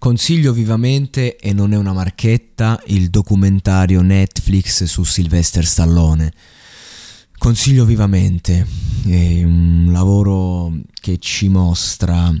Consiglio vivamente, e non è una marchetta, il documentario Netflix su Sylvester Stallone. Consiglio vivamente, è un lavoro che ci mostra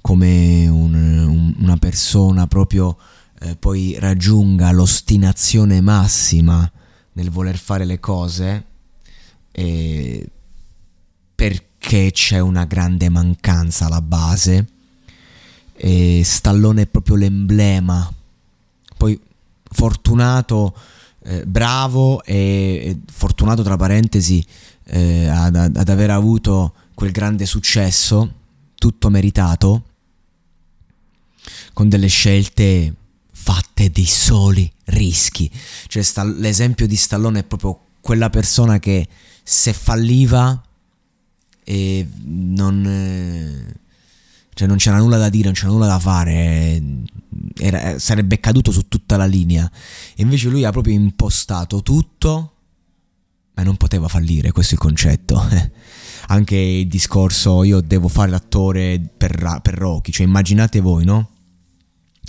come un, un, una persona proprio eh, poi raggiunga l'ostinazione massima nel voler fare le cose perché c'è una grande mancanza alla base e Stallone è proprio l'emblema poi fortunato eh, bravo e, e, fortunato tra parentesi eh, ad, ad aver avuto quel grande successo tutto meritato con delle scelte fatte dei soli rischi. Cioè, sta, l'esempio di Stallone è proprio quella persona che se falliva e non, eh, cioè non c'era nulla da dire, non c'era nulla da fare, era, sarebbe caduto su tutta la linea. E invece lui ha proprio impostato tutto, ma non poteva fallire, questo è il concetto. Anche il discorso io devo fare l'attore per, per Rocky, cioè immaginate voi, no?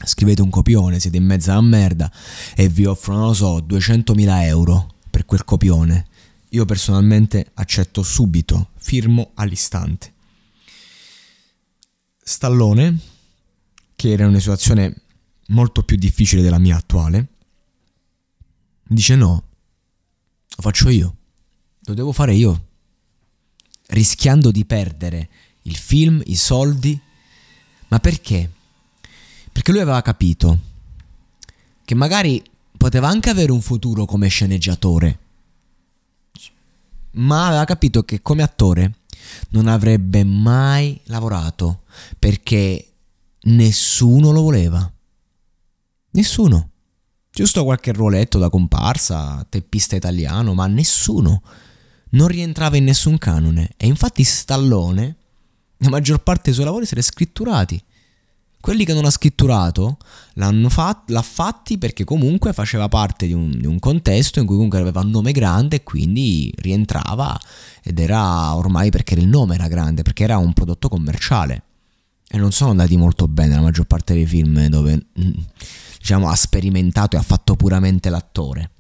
scrivete un copione, siete in mezzo alla merda e vi offrono, non lo so, 200.000 euro per quel copione. Io personalmente accetto subito, firmo all'istante. Stallone, che era in una situazione molto più difficile della mia attuale, dice no, lo faccio io, lo devo fare io, rischiando di perdere il film, i soldi, ma perché? Perché lui aveva capito che magari poteva anche avere un futuro come sceneggiatore, ma aveva capito che come attore non avrebbe mai lavorato perché nessuno lo voleva. Nessuno. Giusto qualche ruoletto da comparsa, teppista italiano, ma nessuno. Non rientrava in nessun canone. E infatti Stallone, la maggior parte dei suoi lavori si era scritturati. Quelli che non ha scritturato l'hanno fat- l'ha fatti perché comunque faceva parte di un, di un, contesto in cui comunque aveva un nome grande e quindi rientrava ed era ormai perché il nome era grande, perché era un prodotto commerciale. E non sono andati molto bene la maggior parte dei film dove mm, diciamo ha sperimentato e ha fatto puramente l'attore.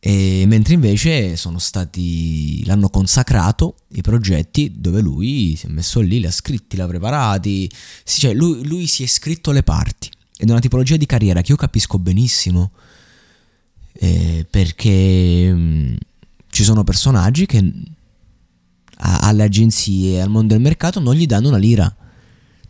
E mentre invece sono stati l'hanno consacrato i progetti dove lui si è messo lì, li ha scritti, li ha preparati, sì, cioè lui, lui si è scritto le parti. Ed è una tipologia di carriera che io capisco benissimo eh, perché mh, mm, ci sono personaggi che a, alle agenzie al mondo del mercato non gli danno una lira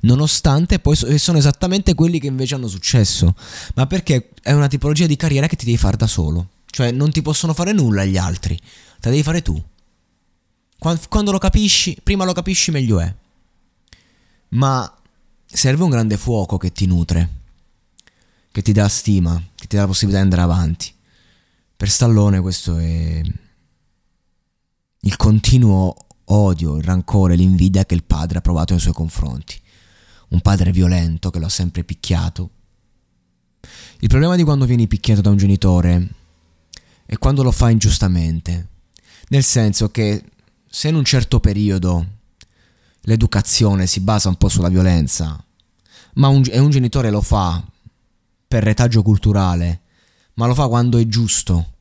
nonostante poi sono esattamente quelli che invece hanno successo. Ma perché è una tipologia di carriera che ti devi fare da solo cioè non ti possono fare nulla gli altri, te devi fare tu. Quando lo capisci, prima lo capisci meglio è. Ma serve un grande fuoco che ti nutre, che ti dà stima, che ti dà la possibilità di andare avanti. Per Stallone questo è il continuo odio, il rancore, l'invidia che il padre ha provato nei suoi confronti. Un padre violento che lo ha sempre picchiato. Il problema di quando vieni picchiato da un genitore e quando lo fa ingiustamente. Nel senso che se in un certo periodo l'educazione si basa un po' sulla violenza, ma un, e un genitore lo fa per retaggio culturale, ma lo fa quando è giusto.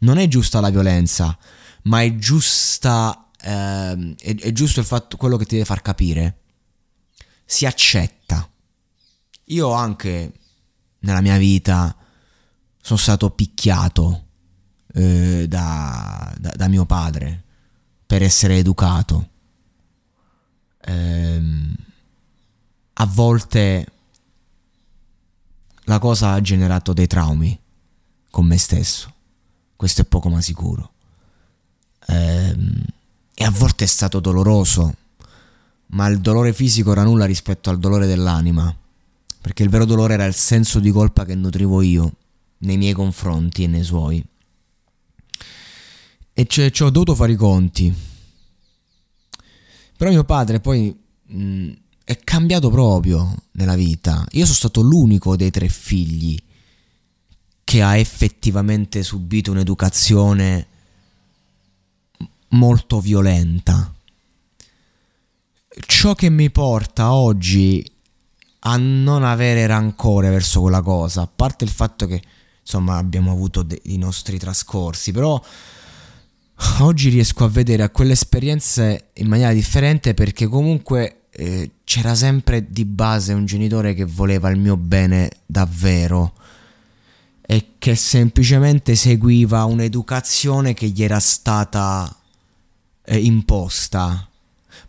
Non è giusta la violenza, ma è giusta eh, è, è, giusto il fatto quello che ti deve far capire. Si accetta. Io anche nella mia vita sono stato picchiato eh, da, da, da, mio padre per essere educato. Eh, a volte la cosa ha generato dei traumi con me stesso, questo è poco ma sicuro. Eh, e a volte è stato doloroso, ma il dolore fisico era nulla rispetto al dolore dell'anima, perché il vero dolore era il senso di colpa che nutrivo io nei miei confronti e nei suoi e ci ho dovuto fare i conti. Però mio padre poi mh, è cambiato proprio nella vita. Io sono stato l'unico dei tre figli che ha effettivamente subito un'educazione molto violenta. Ciò che mi porta oggi a non avere rancore verso quella cosa, a parte il fatto che insomma abbiamo avuto de- i nostri trascorsi, però oggi riesco a vedere a quelle esperienze in maniera differente perché comunque eh, c'era sempre di base un genitore che voleva il mio bene davvero e che semplicemente seguiva un'educazione che gli era stata eh, imposta.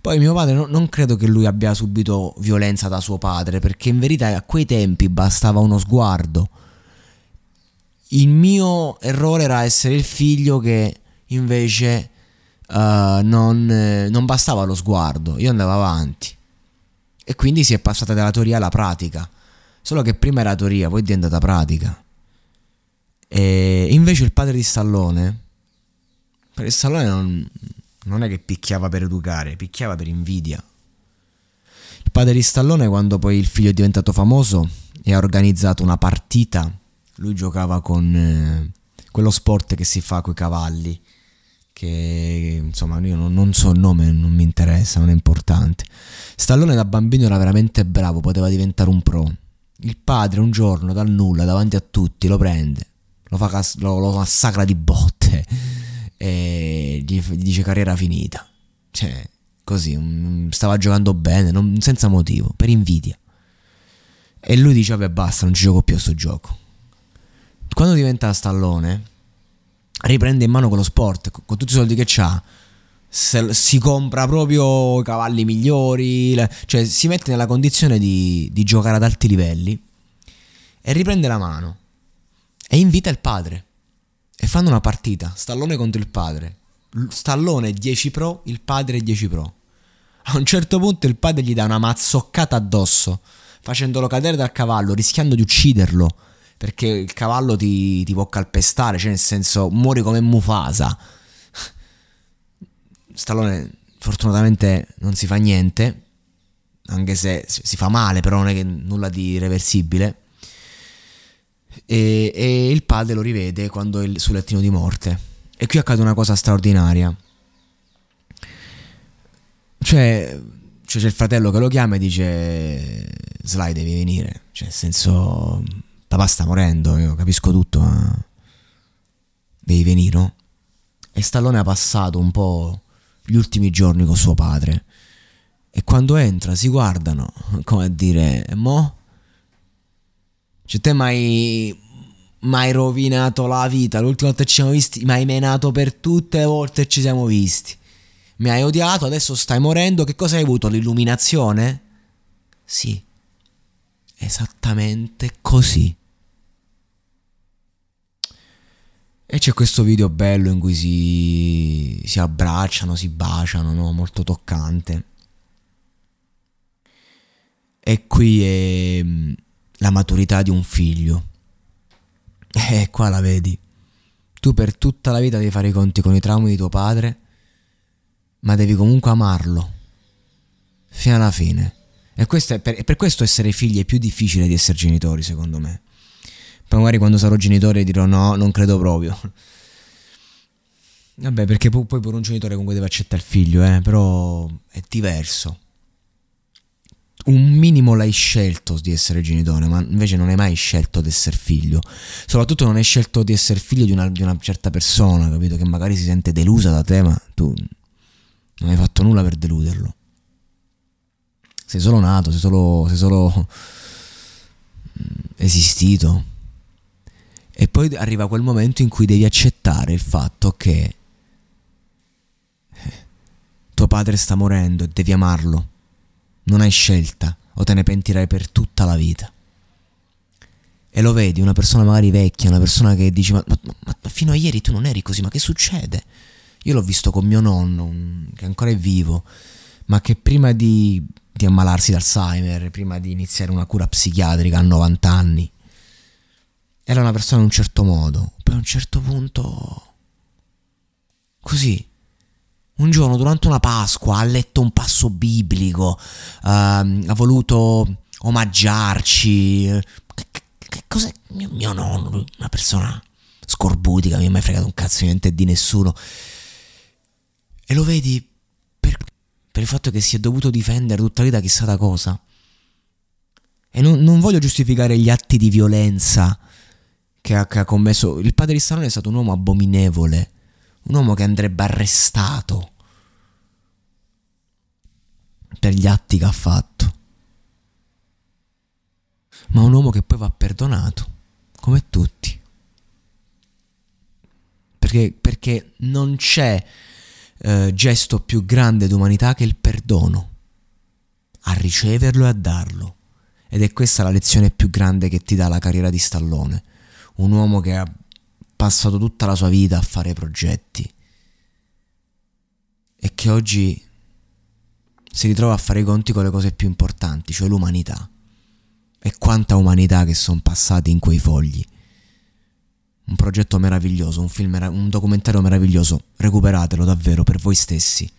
Poi mio padre no, non credo che lui abbia subito violenza da suo padre, perché in verità a quei tempi bastava uno sguardo. Il mio errore era essere il figlio che invece uh, non, eh, non bastava lo sguardo, io andavo avanti. E quindi si è passata dalla teoria alla pratica. Solo che prima era teoria, poi è diventata pratica. E invece il padre di Stallone, per Stallone non, non è che picchiava per educare, picchiava per invidia. Il padre di Stallone, quando poi il figlio è diventato famoso e ha organizzato una partita, lui giocava con eh, quello sport che si fa con i cavalli, che insomma io non, non so il nome, non mi interessa, non è importante. Stallone da bambino era veramente bravo, poteva diventare un pro. Il padre un giorno dal nulla, davanti a tutti, lo prende, lo, fa, lo, lo massacra di botte e gli, gli dice carriera finita. Cioè, così, stava giocando bene, non, senza motivo, per invidia. E lui dice, vabbè basta, non ci gioco più a sto gioco. Quando diventa stallone, riprende in mano quello sport, con, tutti i soldi che ha, si compra proprio cavalli migliori, cioè si mette nella condizione di, di giocare ad alti livelli e riprende la mano e invita il padre e fanno una partita, Stallone contro il padre. Stallone 10 pro, il padre 10 pro. A un certo punto il padre gli dà una mazzoccata addosso, facendolo cadere dal cavallo, rischiando di ucciderlo, perché il cavallo ti, ti può calpestare, cioè nel senso muori come Mufasa. Stallone fortunatamente non si fa niente, anche se si fa male, però non è che nulla di irreversibile e, e il padre lo rivede quando è sul lettino di morte. E qui accade una cosa straordinaria. Cioè, cioè c'è il fratello che lo chiama e dice Sly devi venire. Cioè, nel senso, papà sta morendo, io capisco tutto, ma devi venire? E Stallone ha passato un po' gli ultimi giorni con suo padre. E quando entra si guardano, come a dire, mo? Cioè, te mai mai rovinato la vita. L'ultima volta che ci siamo visti, mi hai menato per tutte le volte che ci siamo visti. Mi hai odiato, adesso stai morendo. Che cosa hai avuto? L'illuminazione? Sì, esattamente così. E c'è questo video bello in cui si, si abbracciano, si baciano, no? molto toccante. E qui è la maturità di un figlio. E qua la vedi. Tu per tutta la vita devi fare i conti con i traumi di tuo padre, ma devi comunque amarlo. Fino alla fine. E, per, per questo essere figli è più difficile di essere genitori, secondo me. Poi magari quando sarò genitore dirò no, non credo proprio. Vabbè, perché poi, poi pure un genitore comunque deve accettare il figlio, eh, però è diverso un minimo l'hai scelto di essere genitore, ma invece non hai mai scelto di essere figlio. Soprattutto non hai scelto di essere figlio di una, di una, certa persona, capito? Che magari si sente delusa da te, ma tu non hai fatto nulla per deluderlo. Sei solo nato, sei solo, sei solo mm, esistito. E poi arriva quel momento in cui devi accettare il fatto che eh, tuo padre sta morendo e devi amarlo non hai scelta o te ne pentirai per tutta la vita. E lo vedi, una persona magari vecchia, una persona che dice ma, ma, ma fino a ieri tu non eri così, ma che succede? Io l'ho visto con mio nonno, che ancora è vivo, ma che prima di, di ammalarsi d'Alzheimer, prima di iniziare una cura psichiatrica a 90 anni, era una persona in un certo modo, poi a un certo punto... Così, un giorno durante una Pasqua ha letto un passo biblico, uh, ha voluto omaggiarci. Che, che cos'è? Mio, mio nonno, una persona scorbutica, mi ha mai fregato un cazzo niente di nessuno. E lo vedi per, per il fatto che si è dovuto difendere tutta la vita chissà da cosa. E non, non voglio giustificare gli atti di violenza che ha, che ha commesso. Il padre di Stallone è stato un uomo abominevole, un uomo che andrebbe arrestato per gli atti che ha fatto. Ma un uomo che poi va perdonato, come tutti. Perché, perché non c'è eh, gesto più grande d'umanità che il perdono, a riceverlo e a darlo. Ed è questa la lezione più grande che ti dà la carriera di Stallone. Un uomo che ha passato tutta la sua vita a fare progetti e che oggi si ritrova a fare i conti con le cose più importanti, cioè l'umanità. E quanta umanità che sono passati in quei fogli. Un progetto meraviglioso, un film, un documentario meraviglioso. Recuperatelo davvero per voi stessi.